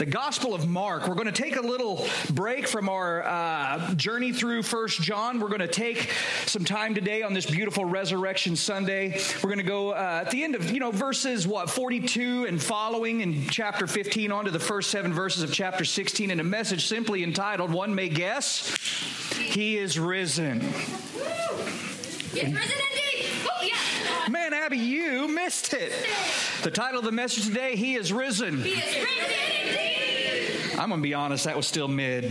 the Gospel of Mark. We're going to take a little break from our uh, journey through First John. We're going to take some time today on this beautiful Resurrection Sunday. We're going to go uh, at the end of, you know, verses, what, 42 and following in chapter 15 on to the first seven verses of chapter 16 in a message simply entitled, One May Guess, He is Risen. Yes, risen. Oh, yeah. Man, Abby, you missed it. The title of the message today, He is Risen. He is risen. I'm going to be honest, that was still mid.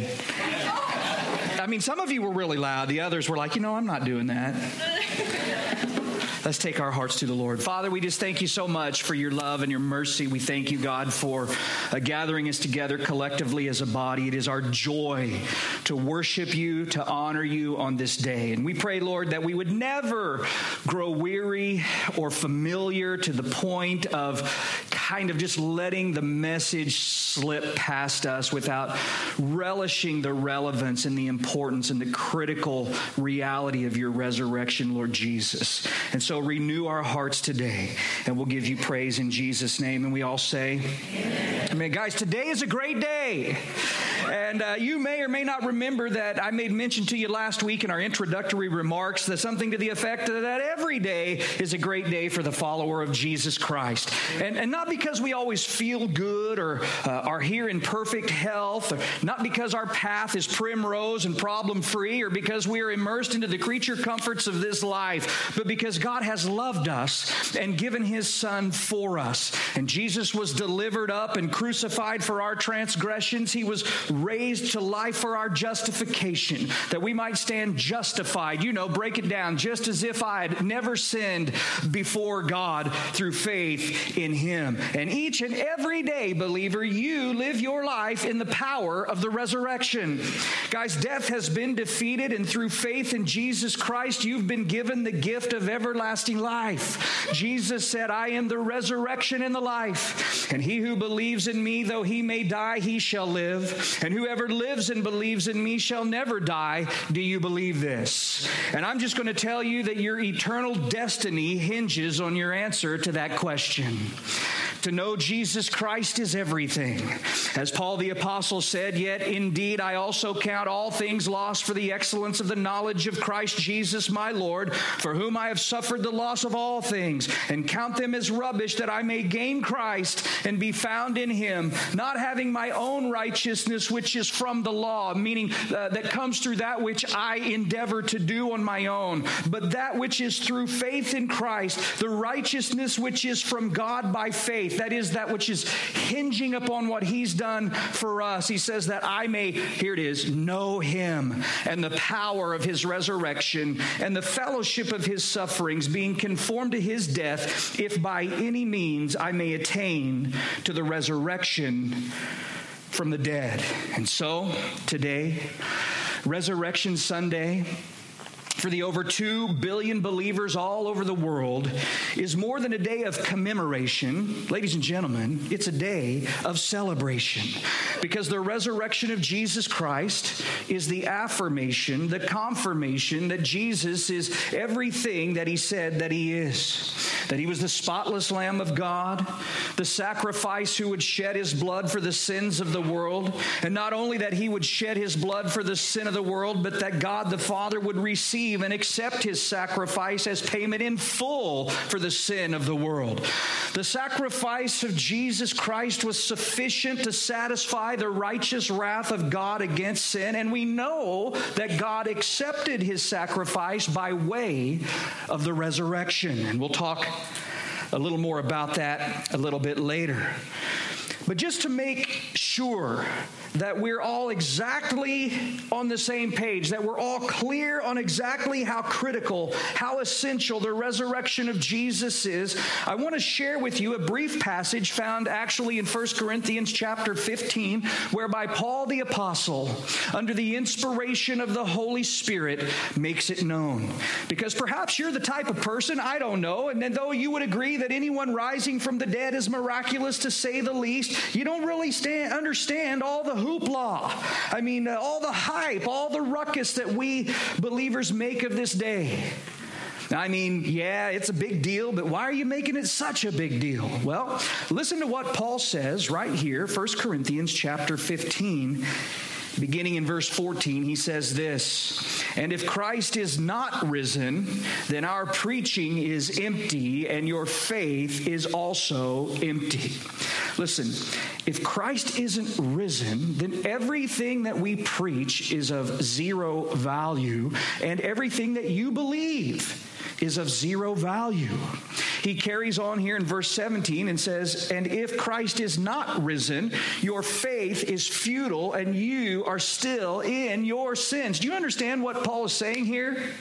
I mean, some of you were really loud. The others were like, you know, I'm not doing that. Let's take our hearts to the Lord. Father, we just thank you so much for your love and your mercy. We thank you, God, for uh, gathering us together collectively as a body. It is our joy to worship you, to honor you on this day. And we pray, Lord, that we would never grow weary or familiar to the point of kind of just letting the message slip past us without relishing the relevance and the importance and the critical reality of your resurrection, Lord Jesus. And so renew our hearts today, and we'll give you praise in Jesus' name. And we all say, Amen. Amen. Guys, today is a great day. And uh, you may or may not remember that I made mention to you last week in our introductory remarks that something to the effect that every day is a great day for the follower of Jesus Christ. And, and not because we always feel good or uh, are here in perfect health, or not because our path is primrose and problem free, or because we are immersed into the creature comforts of this life, but because God has loved us and given his son for us. And Jesus was delivered up and crucified for our transgressions. He was raised to life for our justification, that we might stand justified. You know, break it down, just as if I had never sinned before God through faith in Him. And each and every day, believer, you live your life in the power of the resurrection. Guys, death has been defeated, and through faith in Jesus Christ, you've been given the gift of everlasting life. Jesus said, I am the resurrection and the life. And he who believes in me, though he may die, he shall live. And whoever lives and believes in me shall never die. Do you believe this? And I'm just going to tell you that your eternal destiny hinges on your answer to that question. To know Jesus Christ is everything. As Paul the Apostle said, Yet indeed I also count all things lost for the excellence of the knowledge of Christ Jesus my Lord, for whom I have suffered the loss of all things, and count them as rubbish that I may gain Christ and be found in him, not having my own righteousness, which is from the law, meaning uh, that comes through that which I endeavor to do on my own, but that which is through faith in Christ, the righteousness which is from God by faith faith. That is that which is hinging upon what he's done for us. He says that I may, here it is, know him and the power of his resurrection and the fellowship of his sufferings, being conformed to his death, if by any means I may attain to the resurrection from the dead. And so today, Resurrection Sunday, for the over 2 billion believers all over the world is more than a day of commemoration. Ladies and gentlemen, it's a day of celebration because the resurrection of Jesus Christ is the affirmation, the confirmation that Jesus is everything that he said that he is. That he was the spotless Lamb of God, the sacrifice who would shed his blood for the sins of the world. And not only that he would shed his blood for the sin of the world, but that God the Father would receive and accept his sacrifice as payment in full for the sin of the world. The sacrifice of Jesus Christ was sufficient to satisfy the righteous wrath of God against sin, and we know that God accepted his sacrifice by way of the resurrection. And we'll talk a little more about that a little bit later. But just to make sure that we're all exactly on the same page, that we're all clear on exactly how critical, how essential the resurrection of Jesus is, I want to share with you a brief passage found actually in 1 Corinthians chapter 15, whereby Paul the Apostle, under the inspiration of the Holy Spirit, makes it known. Because perhaps you're the type of person, I don't know, and then though you would agree that anyone rising from the dead is miraculous to say the least, you don't really stand, understand all the hoopla. I mean, uh, all the hype, all the ruckus that we believers make of this day. I mean, yeah, it's a big deal, but why are you making it such a big deal? Well, listen to what Paul says right here, 1 Corinthians chapter 15. Beginning in verse 14, he says this And if Christ is not risen, then our preaching is empty, and your faith is also empty. Listen, if Christ isn't risen, then everything that we preach is of zero value, and everything that you believe is of zero value. He carries on here in verse 17 and says, And if Christ is not risen, your faith is futile and you are still in your sins. Do you understand what Paul is saying here?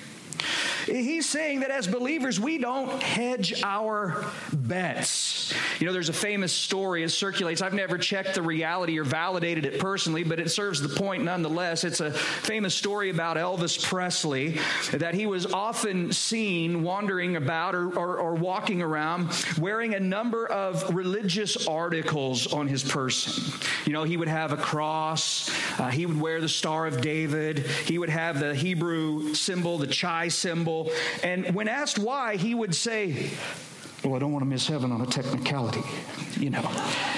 He's saying that as believers, we don't hedge our bets. You know, there's a famous story, it circulates. I've never checked the reality or validated it personally, but it serves the point nonetheless. It's a famous story about Elvis Presley that he was often seen wandering about or, or, or walking around wearing a number of religious articles on his person. You know, he would have a cross, uh, he would wear the Star of David, he would have the Hebrew symbol, the Chai symbol. And when asked why, he would say, well, I don't want to miss heaven on a technicality, you know.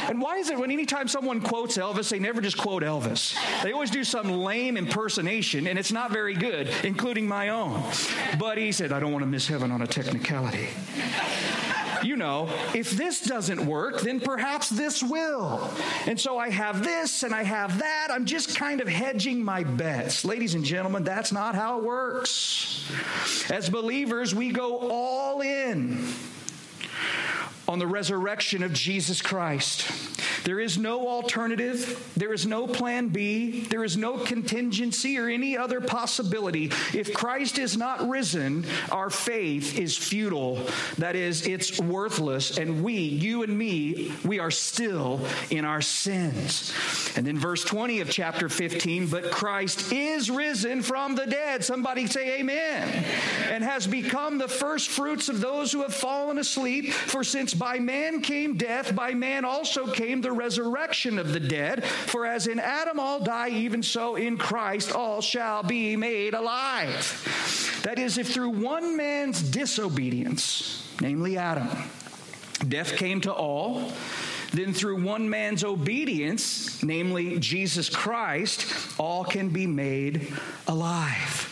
And why is it when anytime someone quotes Elvis, they never just quote Elvis? They always do some lame impersonation, and it's not very good, including my own. But he said, I don't want to miss heaven on a technicality. You know, if this doesn't work, then perhaps this will. And so I have this and I have that. I'm just kind of hedging my bets. Ladies and gentlemen, that's not how it works. As believers, we go all in on the resurrection of Jesus Christ. There is no alternative. There is no plan B. There is no contingency or any other possibility. If Christ is not risen, our faith is futile. That is, it's worthless. And we, you and me, we are still in our sins. And then verse 20 of chapter 15, but Christ is risen from the dead. Somebody say amen. And has become the first fruits of those who have fallen asleep. For since by man came death, by man also came the resurrection of the dead. For as in Adam all die, even so in Christ all shall be made alive. That is, if through one man's disobedience, namely Adam, death came to all, then through one man's obedience, namely Jesus Christ, all can be made alive.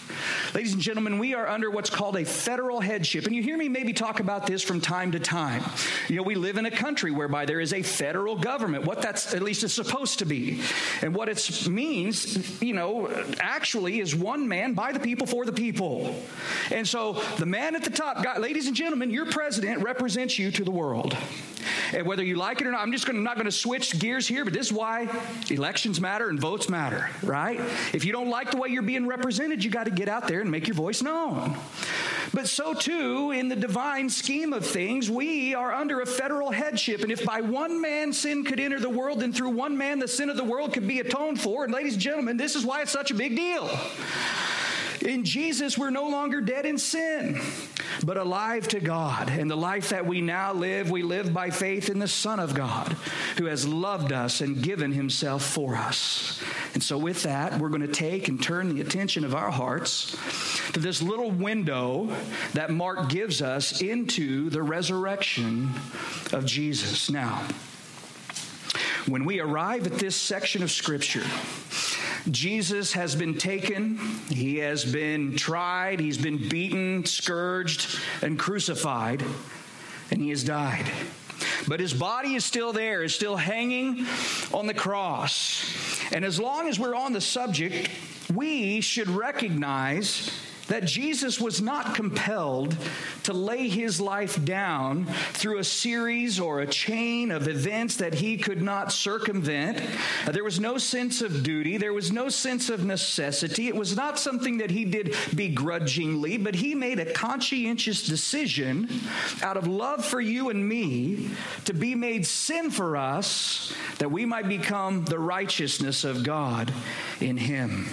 Ladies and gentlemen, we are under what's called a federal headship. And you hear me maybe talk about this from time to time. You know, we live in a country whereby there is a federal government, what that's at least is supposed to be. And what it means, you know, actually is one man by the people for the people. And so the man at the top, God, ladies and gentlemen, your president represents you to the world. And whether you like it or not, I'm just gonna, not going to switch gears here, but this is why elections matter and votes matter, right? If you don't like the way you're being represented, you got to get out there and make your voice known. But so too, in the divine scheme of things, we are under a federal headship. And if by one man sin could enter the world, then through one man the sin of the world could be atoned for. And ladies and gentlemen, this is why it's such a big deal. In Jesus, we're no longer dead in sin, but alive to God. And the life that we now live, we live by faith in the Son of God, who has loved us and given himself for us. And so, with that, we're going to take and turn the attention of our hearts to this little window that Mark gives us into the resurrection of Jesus. Now, when we arrive at this section of Scripture, Jesus has been taken, he has been tried, he's been beaten, scourged, and crucified, and he has died. But his body is still there, is still hanging on the cross. And as long as we're on the subject, we should recognize that Jesus was not compelled to lay his life down through a series or a chain of events that he could not circumvent. Uh, there was no sense of duty, there was no sense of necessity. It was not something that he did begrudgingly, but he made a conscientious decision out of love for you and me to be made sin for us that we might become the righteousness of God in him.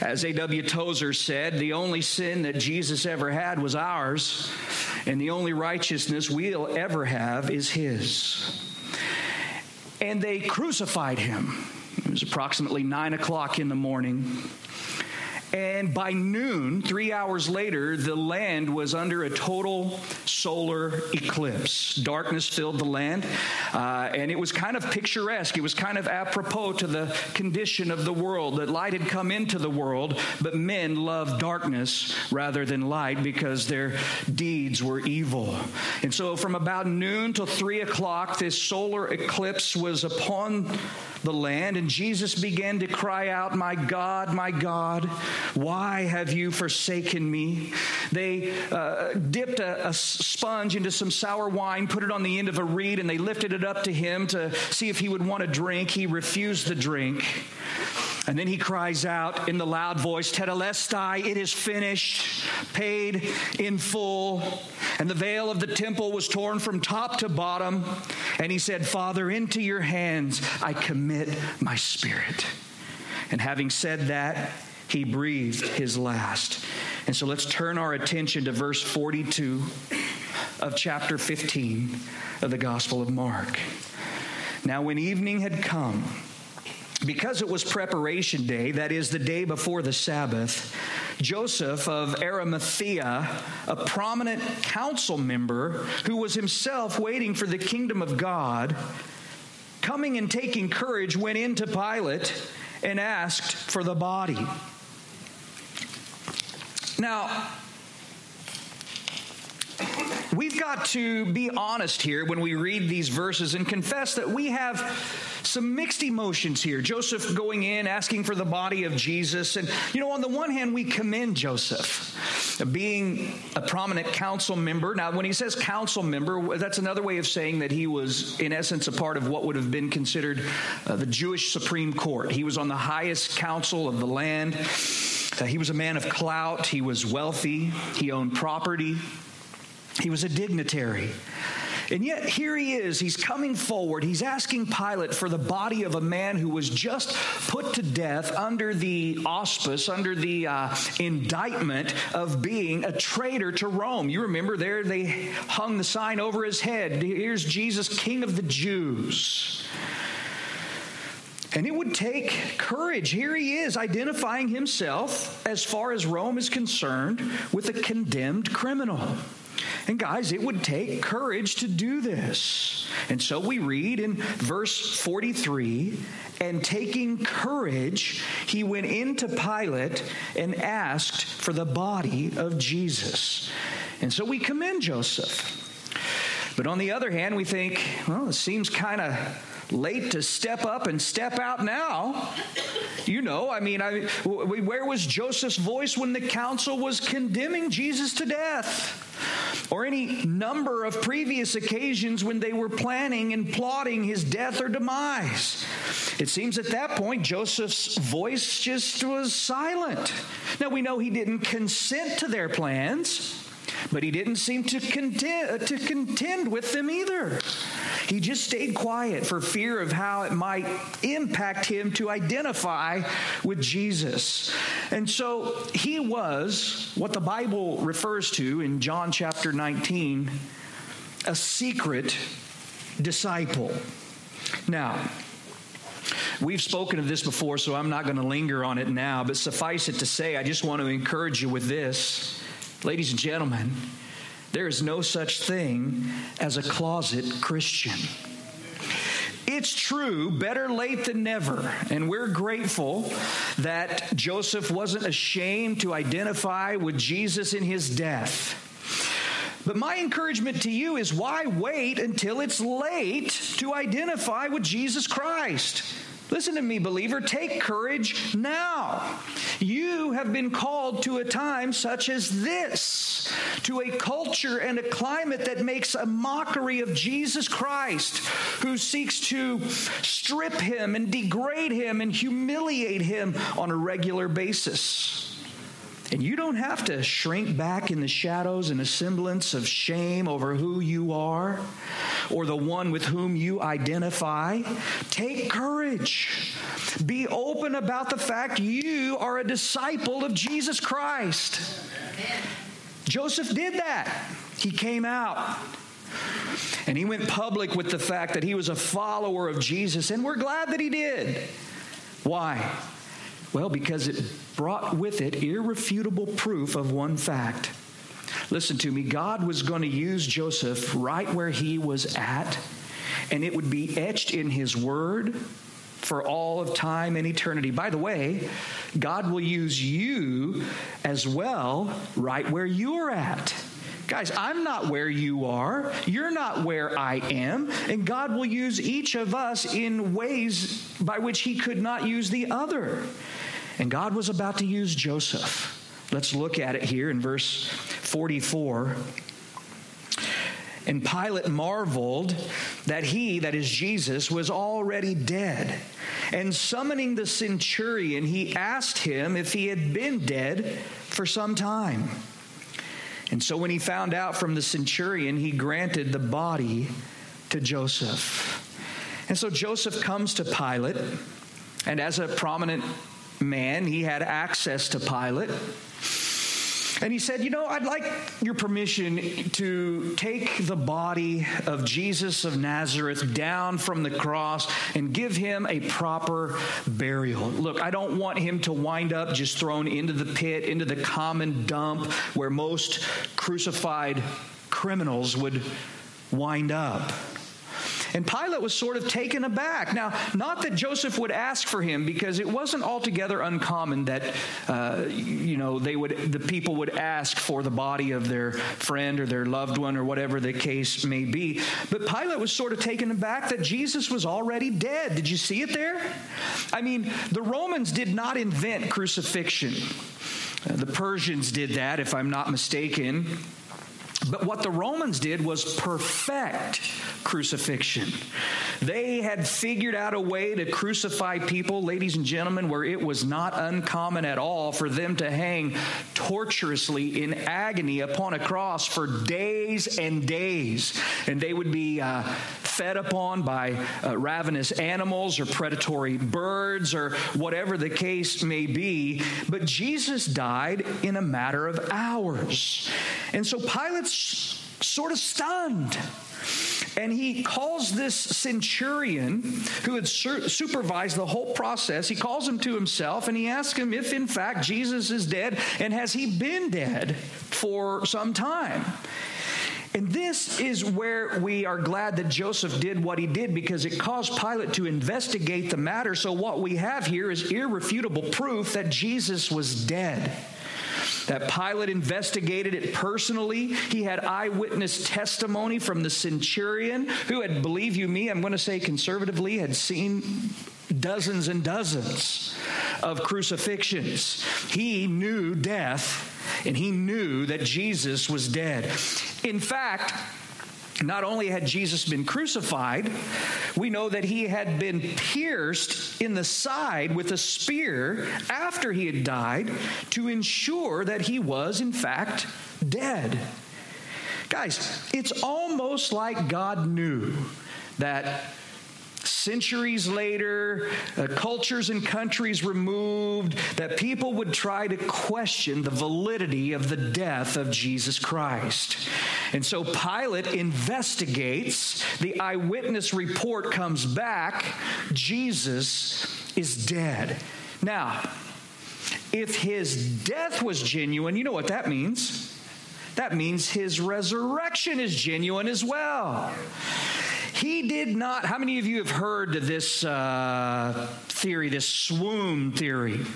As A.W. Tozer said, the only sin that Jesus ever had was ours, and the only righteousness we'll ever have is his. And they crucified him. It was approximately nine o'clock in the morning. And by noon, three hours later, the land was under a total solar eclipse. Darkness filled the land, uh, and it was kind of picturesque. It was kind of apropos to the condition of the world that light had come into the world, but men loved darkness rather than light because their deeds were evil. And so, from about noon till three o'clock, this solar eclipse was upon the land, and Jesus began to cry out, My God, my God, why have you forsaken me? They uh, dipped a, a sponge into some sour wine, put it on the end of a reed, and they lifted it up to him to see if he would want a drink. He refused the drink. And then he cries out in the loud voice, Tetelestai, it is finished, paid in full. And the veil of the temple was torn from top to bottom. And he said, Father, into your hands I commit my spirit. And having said that, he breathed his last. And so let's turn our attention to verse 42 of chapter 15 of the Gospel of Mark. Now, when evening had come, because it was preparation day, that is the day before the Sabbath, Joseph of Arimathea, a prominent council member who was himself waiting for the kingdom of God, coming and taking courage, went into Pilate and asked for the body. Now, we've got to be honest here when we read these verses and confess that we have some mixed emotions here. Joseph going in, asking for the body of Jesus. And, you know, on the one hand, we commend Joseph being a prominent council member. Now, when he says council member, that's another way of saying that he was, in essence, a part of what would have been considered uh, the Jewish Supreme Court. He was on the highest council of the land. Uh, he was a man of clout. He was wealthy. He owned property. He was a dignitary. And yet, here he is. He's coming forward. He's asking Pilate for the body of a man who was just put to death under the auspice, under the uh, indictment of being a traitor to Rome. You remember there, they hung the sign over his head. Here's Jesus, King of the Jews. And it would take courage. Here he is identifying himself, as far as Rome is concerned, with a condemned criminal. And guys, it would take courage to do this. And so we read in verse 43 and taking courage, he went into Pilate and asked for the body of Jesus. And so we commend Joseph. But on the other hand, we think, well, it seems kind of late to step up and step out now. You know, I mean, I, where was Joseph's voice when the council was condemning Jesus to death? Or any number of previous occasions when they were planning and plotting his death or demise. It seems at that point Joseph's voice just was silent. Now we know he didn't consent to their plans. But he didn't seem to contend, uh, to contend with them either. He just stayed quiet for fear of how it might impact him to identify with Jesus. And so he was what the Bible refers to in John chapter 19 a secret disciple. Now, We've spoken of this before, so I'm not going to linger on it now, but suffice it to say, I just want to encourage you with this. Ladies and gentlemen, there is no such thing as a closet Christian. It's true, better late than never. And we're grateful that Joseph wasn't ashamed to identify with Jesus in his death. But my encouragement to you is why wait until it's late to identify with Jesus Christ? Listen to me, believer. Take courage now. You have been called to a time such as this, to a culture and a climate that makes a mockery of Jesus Christ, who seeks to strip him and degrade him and humiliate him on a regular basis. And you don't have to shrink back in the shadows in a semblance of shame over who you are or the one with whom you identify. Take courage. Be open about the fact you are a disciple of Jesus Christ. Joseph did that. He came out. And he went public with the fact that he was a follower of Jesus, and we're glad that he did. Why? Well, because it brought with it irrefutable proof of one fact. Listen to me, God was going to use Joseph right where he was at, and it would be etched in his word for all of time and eternity. By the way, God will use you as well right where you're at. Guys, I'm not where you are. You're not where I am. And God will use each of us in ways by which He could not use the other. And God was about to use Joseph. Let's look at it here in verse 44. And Pilate marveled that he, that is Jesus, was already dead. And summoning the centurion, he asked him if he had been dead for some time. And so when he found out from the centurion, he granted the body to Joseph. And so Joseph comes to Pilate, and as a prominent man, he had access to Pilate. And he said, You know, I'd like your permission to take the body of Jesus of Nazareth down from the cross and give him a proper burial. Look, I don't want him to wind up just thrown into the pit, into the common dump where most crucified criminals would wind up. And Pilate was sort of taken aback. Now, not that Joseph would ask for him, because it wasn't altogether uncommon that, uh, you know, they would, the people would ask for the body of their friend or their loved one or whatever the case may be. But Pilate was sort of taken aback that Jesus was already dead. Did you see it there? I mean, the Romans did not invent crucifixion. Uh, the Persians did that, if I'm not mistaken. But what the Romans did was perfect crucifixion. They had figured out a way to crucify people, ladies and gentlemen, where it was not uncommon at all for them to hang torturously in agony upon a cross for days and days. And they would be uh, fed upon by uh, ravenous animals or predatory birds or whatever the case may be. But Jesus died in a matter of hours. And so Pilate's sort of stunned. And he calls this centurion who had supervised the whole process, he calls him to himself and he asks him if, in fact, Jesus is dead and has he been dead for some time. And this is where we are glad that Joseph did what he did because it caused Pilate to investigate the matter. So, what we have here is irrefutable proof that Jesus was dead that Pilate investigated it personally. He had eyewitness testimony from the centurion who had, believe you me, I'm going to say conservatively, had seen dozens and dozens of crucifixions. He knew death and he knew that Jesus was dead. In fact, not only had Jesus been crucified, we know that he had been pierced in the side with a spear after he had died to ensure that he was, in fact, dead. Guys, it's almost like God knew that centuries later, uh, cultures and countries removed, that people would try to question the validity of the death of Jesus Christ. And so Pilate investigates, the eyewitness report comes back, Jesus is dead. Now, if his death was genuine, you know what that means? That means his resurrection is genuine as well. He did not. How many of you have heard this uh, theory, this swoon theory?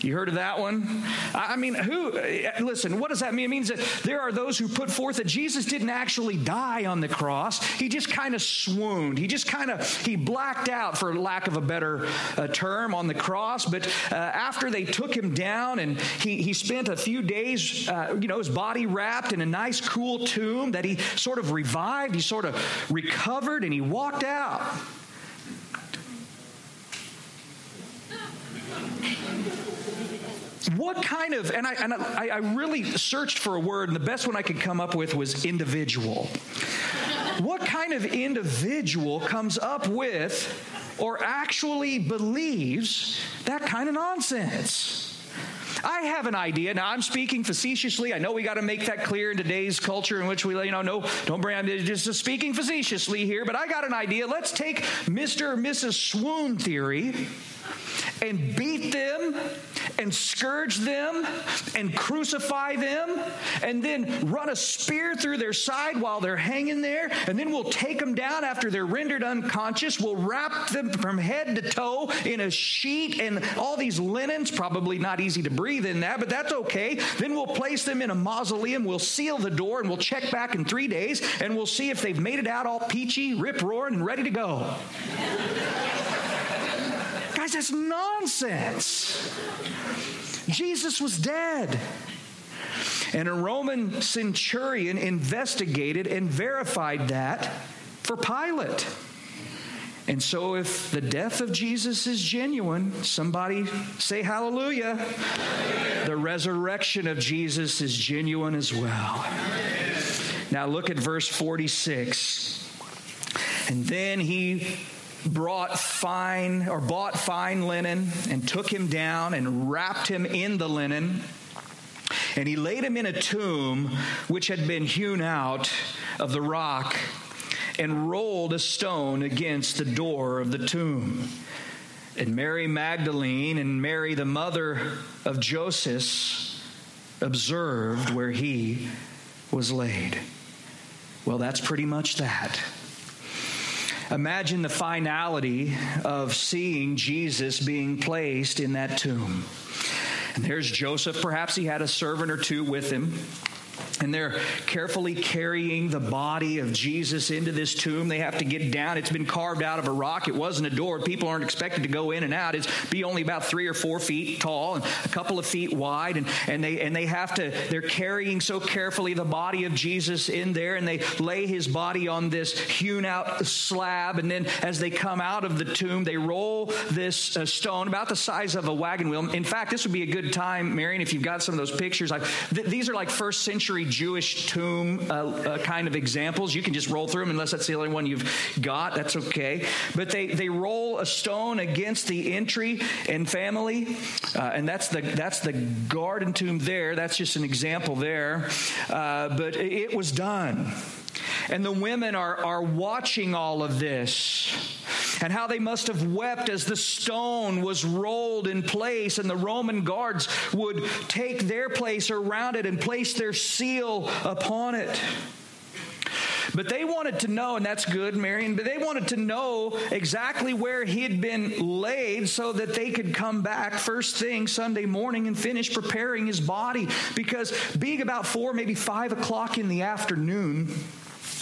You heard of that one? I mean, who, listen, what does that mean? It means that there are those who put forth that Jesus didn't actually die on the cross. He just kind of swooned. He just kind of, he blacked out, for lack of a better uh, term, on the cross. But uh, after they took him down and he, he spent a few days, uh, you know, his body wrapped in a nice, cool tomb that he sort of revived, he sort of recovered, and he walked out. What kind of, and I, and I, I really searched for a word, and the best one I could come up with was individual. what kind of individual comes up with or actually believes that kind of nonsense? I have an idea. Now, I'm speaking facetiously. I know we got to make that clear in today's culture in which we, you know, no, don't bring, I'm just speaking facetiously here, but I got an idea. Let's take Mr. or Mrs. Swoon theory and beat them and scourge them and crucify them and then run a spear through their side while they're hanging there. And then we'll take them down after they're rendered unconscious. We'll wrap them from head to toe in a sheet and all these linens. Probably not easy to breathe in that, but that's okay. Then we'll place them in a mausoleum. We'll seal the door and we'll check back in three days and we'll see if they've made it out all peachy, rip roaring, and ready to go. That's nonsense. Jesus was dead. And a Roman centurion investigated and verified that for Pilate. And so, if the death of Jesus is genuine, somebody say hallelujah. The resurrection of Jesus is genuine as well. Now, look at verse 46. And then he brought fine or bought fine linen and took him down and wrapped him in the linen. And he laid him in a tomb which had been hewn out of the rock and rolled a stone against the door of the tomb. And Mary Magdalene and Mary, the mother of Joseph, observed where he was laid. Well, that's pretty much that. Imagine the finality of seeing Jesus being placed in that tomb. And there's Joseph. Perhaps he had a servant or two with him and they're carefully carrying the body of Jesus into this tomb. They have to get down. It's been carved out of a rock. It wasn't a door. People aren't expected to go in and out. It's be only about three or four feet tall and a couple of feet wide. And, and they and they have to, they're carrying so carefully the body of Jesus in there, and they lay his body on this hewn out slab. And then as they come out of the tomb, they roll this uh, stone about the size of a wagon wheel. In fact, this would be a good time, Marion, if you've got some of those pictures. Like th- these are like first century Jewish tomb uh, uh, kind of examples. You can just roll through them unless that's the only one you've got. That's okay. But they, they roll a stone against the entry and family, uh, and that's the that's the garden tomb there. That's just an example there. Uh, but it was done. And the women are, are watching all of this and how they must have wept as the stone was rolled in place, and the Roman guards would take their place around it and place their seal upon it. But they wanted to know, and that's good, Marion, but they wanted to know exactly where he'd been laid so that they could come back first thing Sunday morning and finish preparing his body. Because being about four, maybe five o'clock in the afternoon,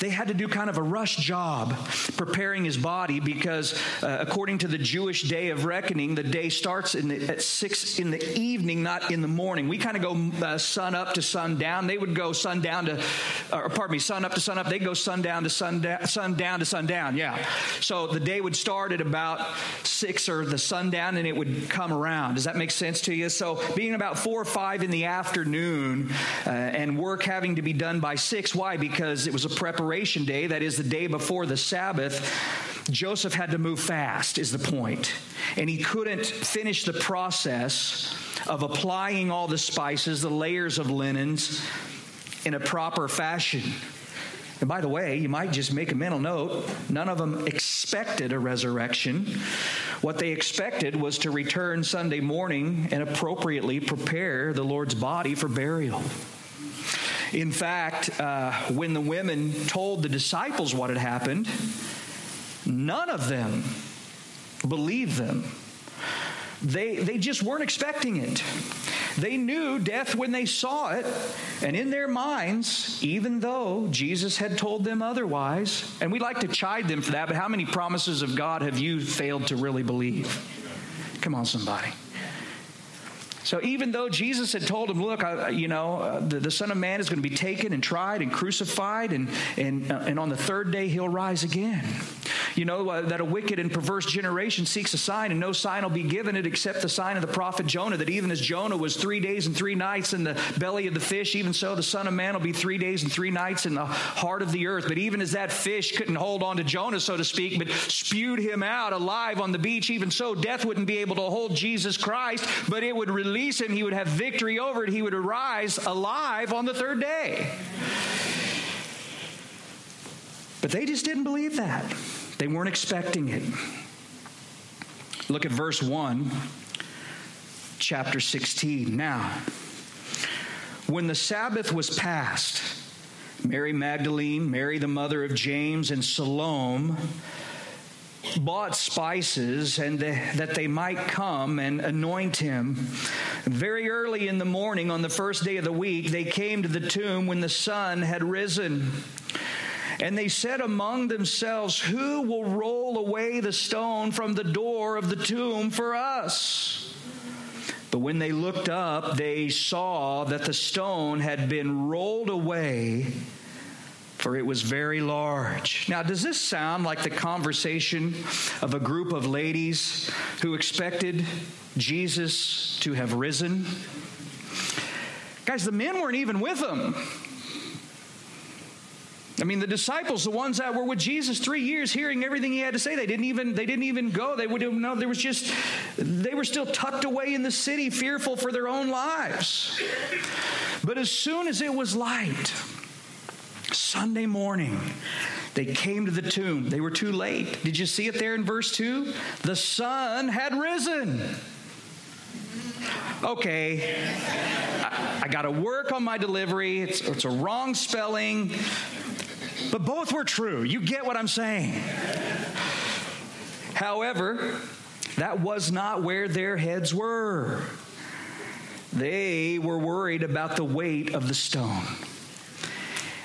they had to do kind of a rush job preparing his body because, uh, according to the Jewish day of reckoning, the day starts the, at six in the evening, not in the morning. We kind of go uh, sun up to sundown. They would go sundown to, or pardon me, sun up to sun up. They'd go sundown to sundown, sundown to sundown. Yeah. So the day would start at about six or the sundown, and it would come around. Does that make sense to you? So being about four or five in the afternoon, uh, and work having to be done by six. Why? Because it was a preparation day, that is the day before the Sabbath, Joseph had to move fast, is the point. And he couldn't finish the process of applying all the spices, the layers of linens, in a proper fashion. And by the way, you might just make a mental note none of them expected a resurrection. What they expected was to return Sunday morning and appropriately prepare the Lord's body for burial. In fact, uh, when the women told the disciples what had happened, none of them believed them. They, they just weren't expecting it. They knew death when they saw it, and in their minds, even though Jesus had told them otherwise, and we like to chide them for that, but how many promises of God have you failed to really believe? Come on, somebody. So even though Jesus had told him, look, I, you know, uh, the, the, Son of Man is going to be taken and tried and crucified, and, and, uh, and on the third day he'll rise again. You know, uh, that a wicked and perverse generation seeks a sign, and no sign will be given it except the sign of the prophet Jonah, that even as Jonah was three days and three nights in the belly of the fish, even so the Son of Man will be three days and three nights in the heart of the earth. But even as that fish couldn't hold on to Jonah, so to speak, but spewed him out alive on the beach, even so death wouldn't be able to hold Jesus Christ, but it would release release him, he would have victory over it. He would arise alive on the third day. But they just didn't believe that. They weren't expecting it. Look at verse 1, chapter 16. Now, when the Sabbath was past, Mary Magdalene, Mary the mother of James, and Salome bought spices and the, that they might come and anoint him. Very early in the morning on the first day of the week, they came to the tomb when the sun had risen. And they said among themselves, Who will roll away the stone from the door of the tomb for us? But when they looked up, they saw that the stone had been rolled away, for it was very large. Now, does this sound like the conversation of a group of ladies who expected Jesus to have risen? Guys, the men weren't even with them. I mean, the disciples, the ones that were with Jesus three years, hearing everything he had to say, they didn't even they didn't even go. They would know there was just they were still tucked away in the city, fearful for their own lives. But as soon as it was light, Sunday morning, they came to the tomb. They were too late. Did you see it there in verse 2? The sun had risen. Okay, I, I got to work on my delivery. It's, it's a wrong spelling. But both were true. You get what I'm saying. However, that was not where their heads were. They were worried about the weight of the stone.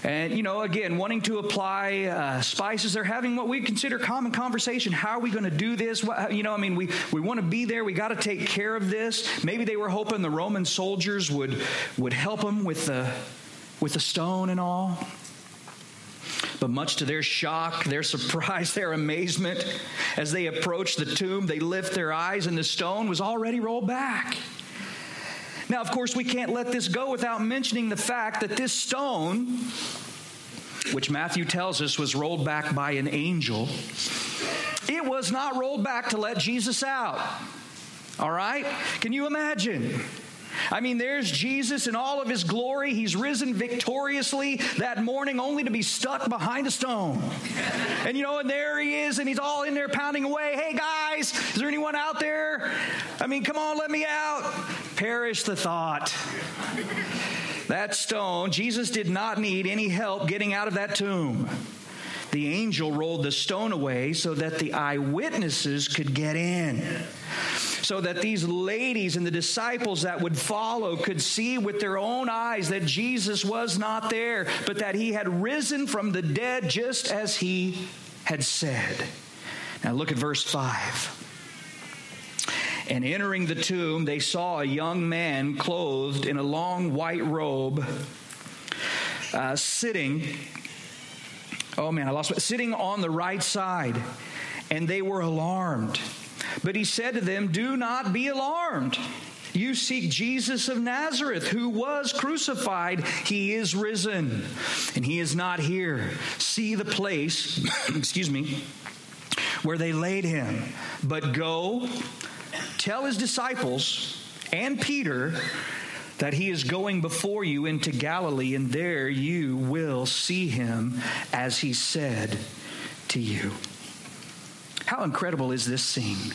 And, you know, again, wanting to apply uh, spices, they're having what we consider common conversation. How are we going to do this? What, you know, I mean, we, we want to be there. We got to take care of this. Maybe they were hoping the Roman soldiers would, would help them with the, with the stone and all. But much to their shock, their surprise, their amazement, as they approach the tomb, they lift their eyes and the stone was already rolled back. Now, of course, we can't let this go without mentioning the fact that this stone, which Matthew tells us was rolled back by an angel, it was not rolled back to let Jesus out. All right? Can you imagine? I mean, there's Jesus in all of his glory. He's risen victoriously that morning only to be stuck behind a stone. And you know, and there he is, and he's all in there pounding away. Hey, guys, is there anyone out there? I mean, come on, let me out. Perish the thought. That stone, Jesus did not need any help getting out of that tomb. The angel rolled the stone away so that the eyewitnesses could get in so that these ladies and the disciples that would follow could see with their own eyes that Jesus was not there, but that he had risen from the dead just as he had said. Now look at verse 5. And entering the tomb, they saw a young man clothed in a long white robe, uh, sitting. Oh man, I lost it. Sitting on the right side. And they were alarmed. But he said to them, Do not be alarmed. You seek Jesus of Nazareth, who was crucified. He is risen, and he is not here. See the place, excuse me, where they laid him. But go, tell his disciples and Peter that he is going before you into Galilee, and there you will see him as he said to you. How incredible is this scene?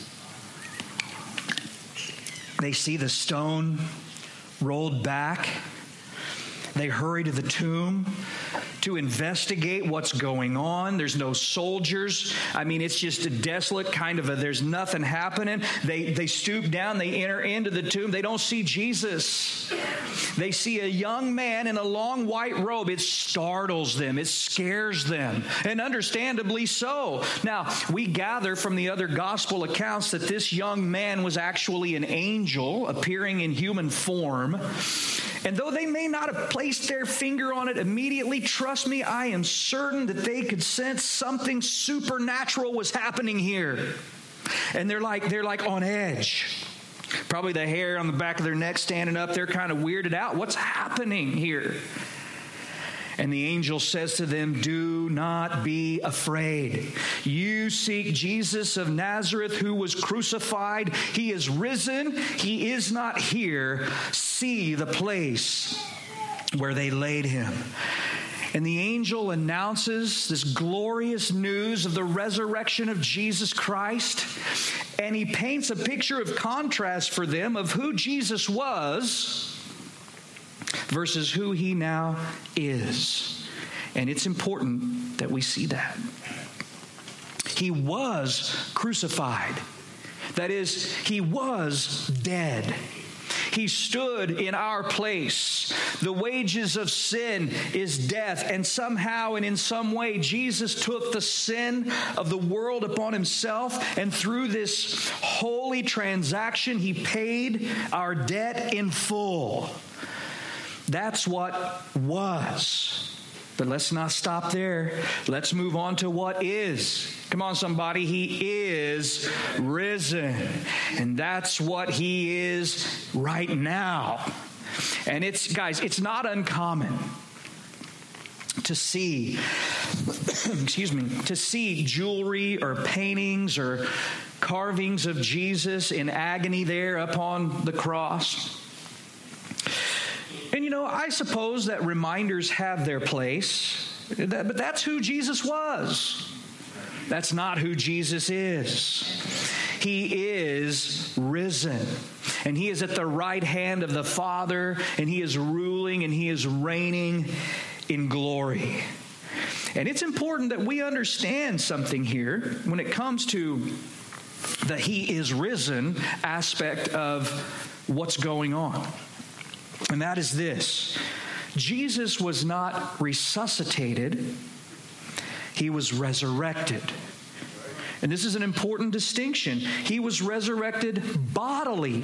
They see the stone rolled back. They hurry to the tomb to investigate what's going on. There's no soldiers. I mean, it's just a desolate kind of a there's nothing happening. They they stoop down, they enter into the tomb. They don't see Jesus. They see a young man in a long white robe. It startles them. It scares them. And understandably so. Now, we gather from the other gospel accounts that this young man was actually an angel appearing in human form. And though they may not have placed their finger on it immediately, trust me, I am certain that they could sense something supernatural was happening here. And they're like they're like on edge. Probably the hair on the back of their neck standing up. They're kind of weirded out. What's happening here? And the angel says to them, Do not be afraid. You seek Jesus of Nazareth who was crucified. He is risen. He is not here. See the place where they laid him. And the angel announces this glorious news of the resurrection of Jesus Christ. and he paints a picture of contrast for them of who Jesus was versus who he now is. And it's important that we see that. He was crucified. That is, he was dead. He stood in our place. The wages of sin is death. And somehow and in some way, Jesus took the sin of the world upon himself. And through this holy transaction, he paid our debt in full. That's what was. But let's not stop there. Let's move on to what is. Come on, somebody. He is risen. And that's what he is right now. And it's, guys, it's not uncommon to see, excuse me, to see jewelry or paintings or carvings of Jesus in agony there upon the cross. And you know, I suppose that reminders have their place, but that's who Jesus was. That's not who Jesus is. He is risen. And he is at the right hand of the Father, and he is ruling and he is reigning in glory. And it's important that we understand something here when it comes to the he is risen aspect of what's going on. And that is this Jesus was not resuscitated, he was resurrected. And this is an important distinction. He was resurrected bodily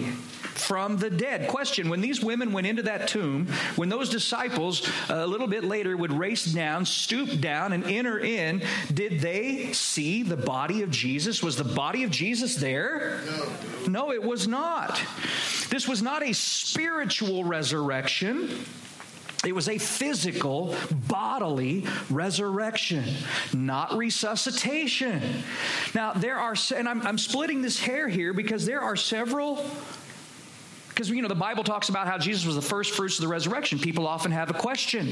from the dead. Question When these women went into that tomb, when those disciples uh, a little bit later would race down, stoop down, and enter in, did they see the body of Jesus? Was the body of Jesus there? No, no it was not. This was not a spiritual resurrection. It was a physical, bodily resurrection, not resuscitation. Now, there are, and I'm, I'm splitting this hair here because there are several because you know the bible talks about how jesus was the first fruits of the resurrection. People often have a question.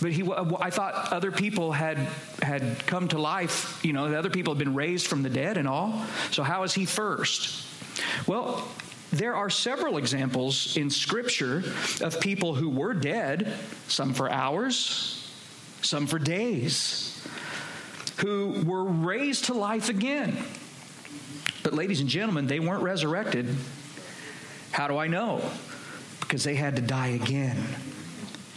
But he i thought other people had had come to life you know other people had been raised from the dead and all. So how is he first? Well there are several examples in Scripture of people who were dead, some for hours, some for days, who were raised to life again. But, ladies and gentlemen, they weren't resurrected. How do I know? Because they had to die again.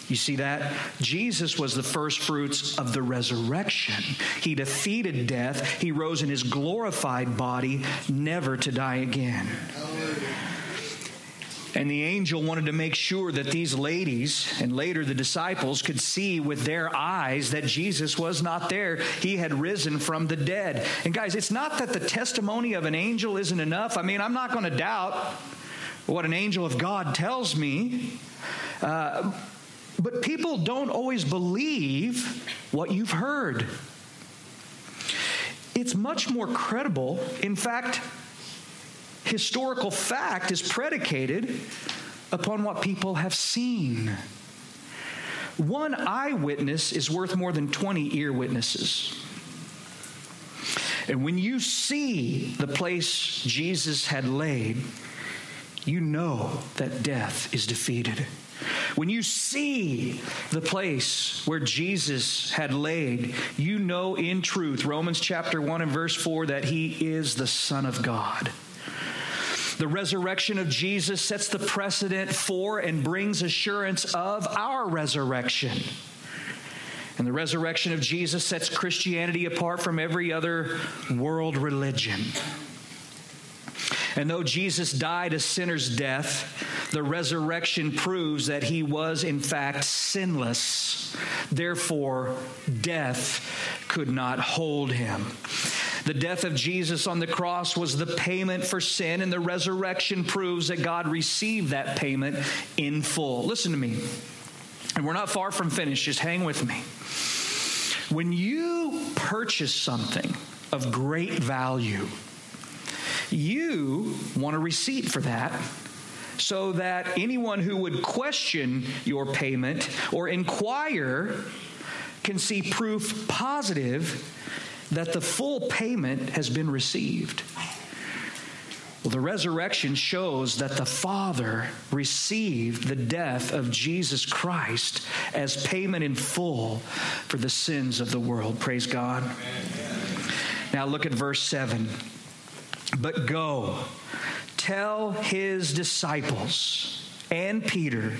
You see that? Jesus was the first fruits of the resurrection. He defeated death. He rose in his glorified body, never to die again. And the angel wanted to make sure that these ladies and later the disciples could see with their eyes that Jesus was not there. He had risen from the dead. And guys, it's not that the testimony of an angel isn't enough. I mean, I'm not going to doubt what an angel of God tells me. Uh, but people don't always believe what you've heard. It's much more credible. In fact, historical fact is predicated upon what people have seen. One eyewitness is worth more than 20 ear witnesses. And when you see the place Jesus had laid, you know that death is defeated. When you see the place where Jesus had laid, you know in truth, Romans chapter 1 and verse 4, that he is the Son of God. The resurrection of Jesus sets the precedent for and brings assurance of our resurrection. And the resurrection of Jesus sets Christianity apart from every other world religion. And though Jesus died a sinner's death, the resurrection proves that he was, in fact, sinless. Therefore, death could not hold him. The death of Jesus on the cross was the payment for sin, and the resurrection proves that God received that payment in full. Listen to me. And we're not far from finished, just hang with me. When you purchase something of great value, you want a receipt for that so that anyone who would question your payment or inquire can see proof positive that the full payment has been received. Well, the resurrection shows that the Father received the death of Jesus Christ as payment in full for the sins of the world. Praise God. Now look at verse 7. But go, tell his disciples and Peter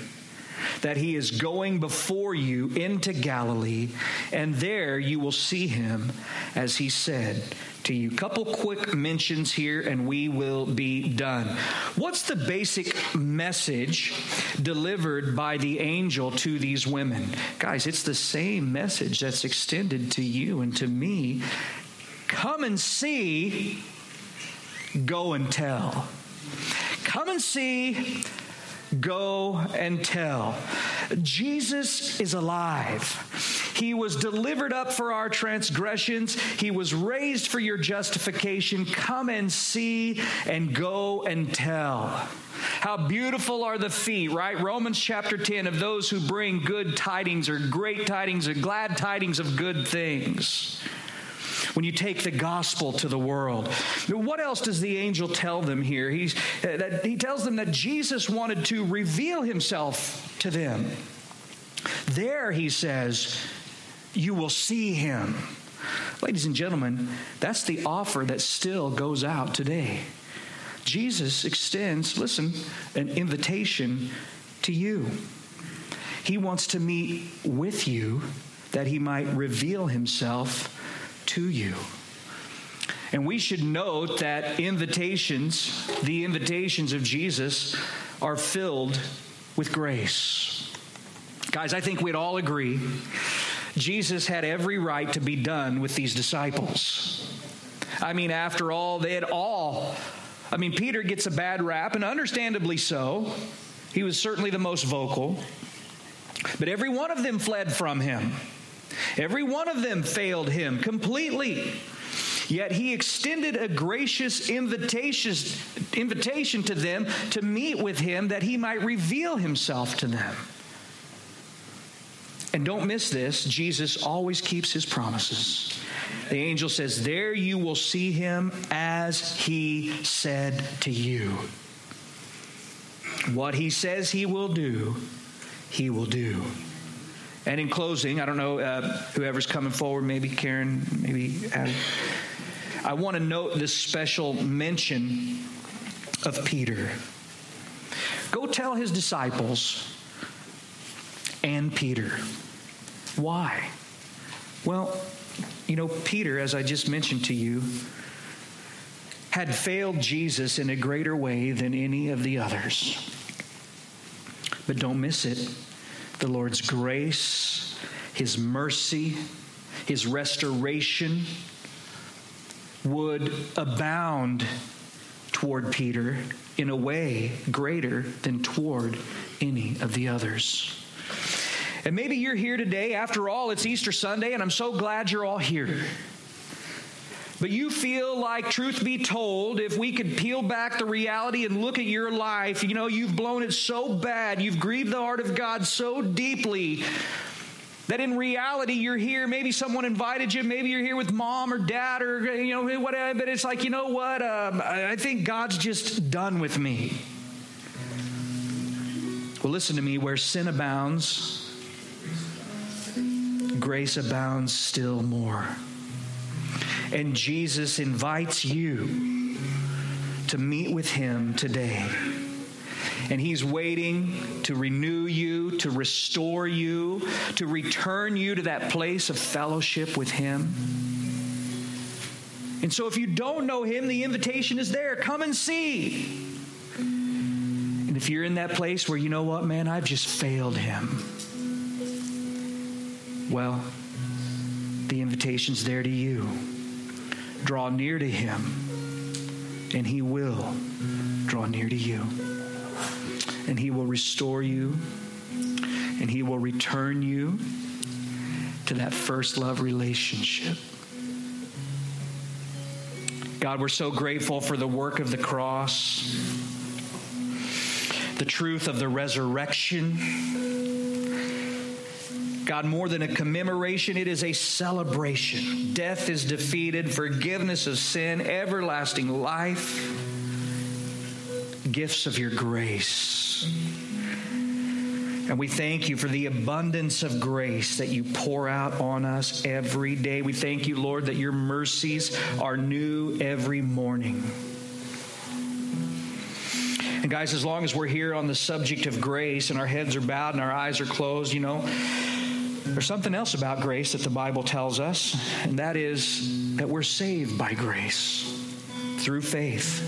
that he is going before you into Galilee, and there you will see him as he said to you. Couple quick mentions here, and we will be done. What's the basic message delivered by the angel to these women? Guys, it's the same message that's extended to you and to me. Come and see, go and tell. Come and see, go and tell. Jesus is alive. He was delivered up for our transgressions. He was raised for your justification. Come and see and go and tell. How beautiful are the feet, right? Romans chapter 10 of those who bring good tidings or great tidings or glad tidings of good things when you take the gospel to the world. What else does the angel tell them here? He's, uh, that he tells them that Jesus wanted to reveal himself to them. There, he says, you will see him. Ladies and gentlemen, that's the offer that still goes out today. Jesus extends, listen, an invitation to you. He wants to meet with you that he might reveal himself to you. And we should note that invitations, the invitations of Jesus, are filled with grace. Guys, I think we'd all agree Jesus had every right to be done with these disciples. I mean, after all, they had all. I mean, Peter gets a bad rap, and understandably so. He was certainly the most vocal. But every one of them fled from him. Every one of them failed him completely. Yet he extended a gracious invitation, to them to meet with him that he might reveal himself to them. And don't miss this Jesus always keeps his promises. The angel says, There you will see him as he said to you. What he says he will do, he will do. And in closing, I don't know uh, whoever's coming forward, maybe Karen, maybe Adam. I want to note this special mention of Peter. Go tell his disciples and Peter. Why? Well, you know, Peter, as I just mentioned to you, had failed Jesus in a greater way than any of the others. But don't miss it the Lord's grace, His mercy, His restoration would abound toward Peter in a way greater than toward any of the others. And maybe you're here today. After all, it's Easter Sunday, and I'm so glad you're all here. But you feel like, truth be told, if we could peel back the reality and look at your life, you know, you've blown it so bad, you've grieved the heart of God so deeply that in reality you're here maybe someone invited you maybe you're here with mom or dad or you know whatever but it's like you know what um, i think god's just done with me. Well listen to me where sin abounds grace abounds still more and Jesus invites you to meet with him today. And he's waiting to renew you, to restore you, to return you to that place of fellowship with him. And so, if you don't know him, the invitation is there. Come and see. And if you're in that place where you know what, man, I've just failed him, well, the invitation's there to you. Draw near to him, and he will draw near to you. And he will restore you, and he will return you to that first love relationship. God, we're so grateful for the work of the cross, the truth of the resurrection God, more than a commemoration, it is a celebration. Death is defeated, forgiveness of sin, everlasting life gifts of your grace. And we thank you for the abundance of grace that you pour out on us every day. We thank you, Lord, that your mercies are new every morning. And guys, as long as we're here on the subject of grace and our heads are bowed and our eyes are closed, you know, there's something else about grace that the Bible tells us, and that is that we're saved by grace through faith,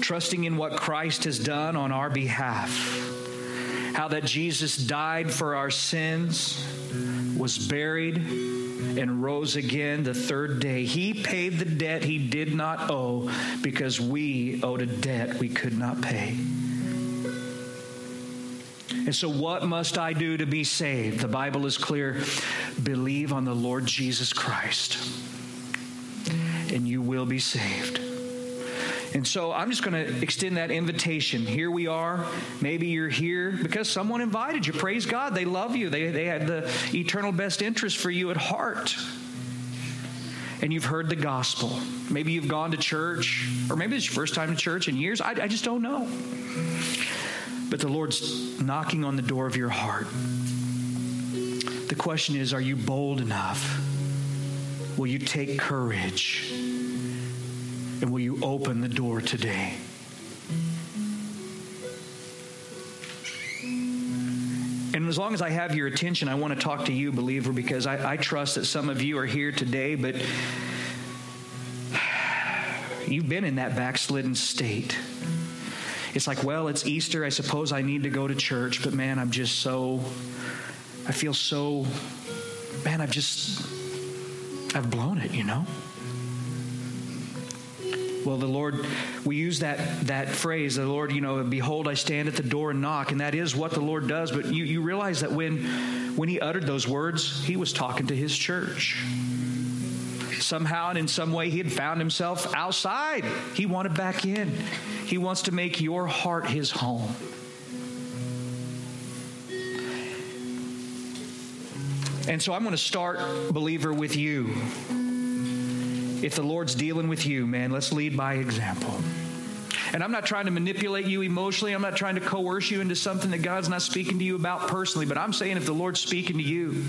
trusting in what Christ has done on our behalf. How that Jesus died for our sins, was buried, and rose again the third day. He paid the debt he did not owe because we owed a debt we could not pay. And so, what must I do to be saved? The Bible is clear believe on the Lord Jesus Christ, and you will be saved. And so I'm just going to extend that invitation. Here we are. Maybe you're here because someone invited you. Praise God. They love you, they, they had the eternal best interest for you at heart. And you've heard the gospel. Maybe you've gone to church, or maybe it's your first time to church in years. I, I just don't know. But the Lord's knocking on the door of your heart. The question is are you bold enough? Will you take courage? And will you open the door today? And as long as I have your attention, I want to talk to you, believer, because I, I trust that some of you are here today, but you've been in that backslidden state. It's like, well, it's Easter. I suppose I need to go to church, but man, I'm just so, I feel so, man, I've just, I've blown it, you know? Well, the Lord, we use that that phrase, the Lord, you know, behold, I stand at the door and knock, and that is what the Lord does. But you, you realize that when when he uttered those words, he was talking to his church. Somehow and in some way, he had found himself outside. He wanted back in. He wants to make your heart his home. And so I'm going to start, believer, with you. If the Lord's dealing with you, man, let's lead by example. And I'm not trying to manipulate you emotionally. I'm not trying to coerce you into something that God's not speaking to you about personally. But I'm saying if the Lord's speaking to you,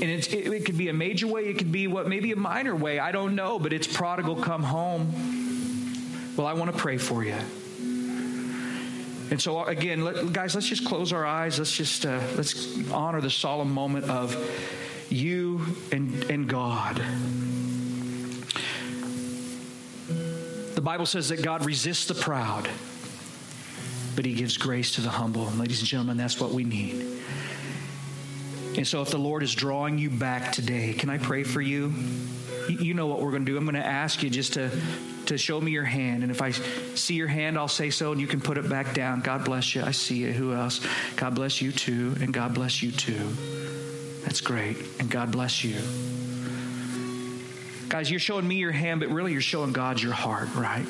and it, it, could be a major way, it could be what maybe a minor way. I don't know, but it's prodigal come home. Well, I want to pray for you. And so again, let, guys, let's just close our eyes. Let's just uh, let's honor the solemn moment of you and, and God. The Bible says that God resists the proud, but he gives grace to the humble. And ladies and gentlemen, that's what we need. And so, if the Lord is drawing you back today, can I pray for you? You know what we're going to do. I'm going to ask you just to, to show me your hand. And if I see your hand, I'll say so, and you can put it back down. God bless you. I see it. Who else? God bless you too, and God bless you too. That's great. And God bless you. Guys, you're showing me your hand, but really you're showing God your heart, right?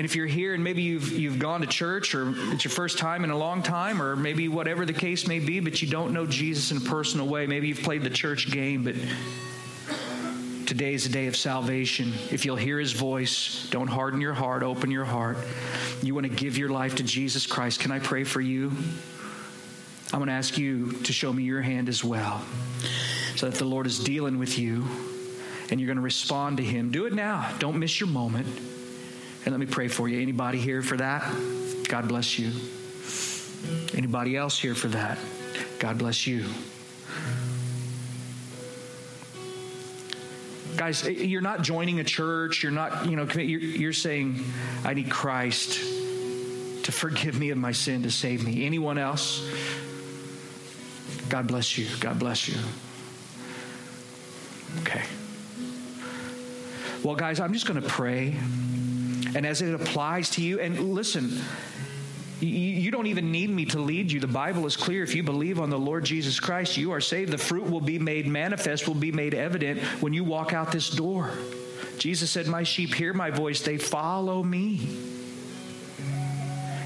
And if you're here and maybe you've you've gone to church or it's your first time in a long time or maybe whatever the case may be, but you don't know Jesus in a personal way, maybe you've played the church game, but today is the day of salvation. If you'll hear his voice, don't harden your heart, open your heart. You want to give your life to Jesus Christ. Can I pray for you? I'm going to ask you to show me your hand as well. So that the Lord is dealing with you and you're going to respond to him. Do it now. Don't miss your moment. And let me pray for you. Anybody here for that? God bless you. Anybody else here for that? God bless you. Guys, you're not joining a church. You're not, you know, you're saying, I need Christ to forgive me of my sin, to save me. Anyone else? God bless you. God bless you. Okay. Well, guys, I'm just going to pray. And as it applies to you, and listen, you don't even need me to lead you. The Bible is clear. If you believe on the Lord Jesus Christ, you are saved. The fruit will be made manifest, will be made evident when you walk out this door. Jesus said, My sheep hear my voice, they follow me.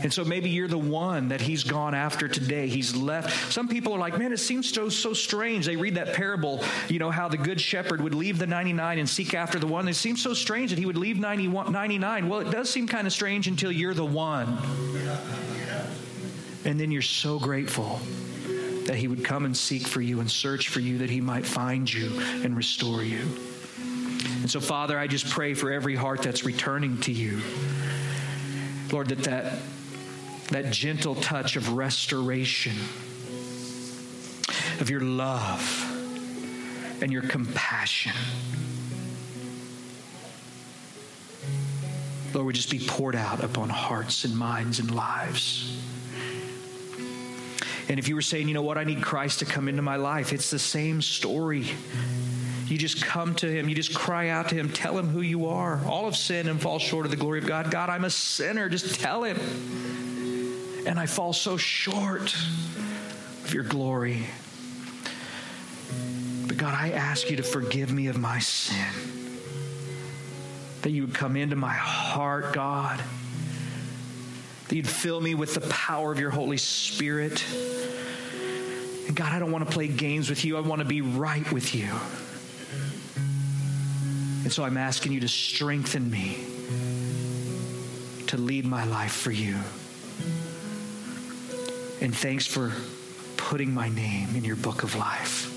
And so maybe you're the one that he's gone after today. He's left. Some people are like, man, it seems so, so strange. They read that parable, you know, how the good shepherd would leave the 99 and seek after the one. It seems so strange that he would leave 99. Well, it does seem kind of strange until you're the one. And then you're so grateful that he would come and seek for you and search for you that he might find you and restore you. And so, Father, I just pray for every heart that's returning to you. Lord, that that, that gentle touch of restoration, of your love and your compassion, Lord, would just be poured out upon hearts and minds and lives. And if you were saying, you know what, I need Christ to come into my life, it's the same story. You just come to Him, you just cry out to Him, tell Him who you are. All of sin and fall short of the glory of God. God, I'm a sinner. Just tell Him. And I fall so short of your glory. But God, I ask you to forgive me of my sin. That you would come into my heart, God that you'd fill me with the power of your Holy Spirit. And God, I don't want to play games with you. I want to be right with you. And so I'm asking you to strengthen me to lead my life for you. And thanks for putting my name in your book of life.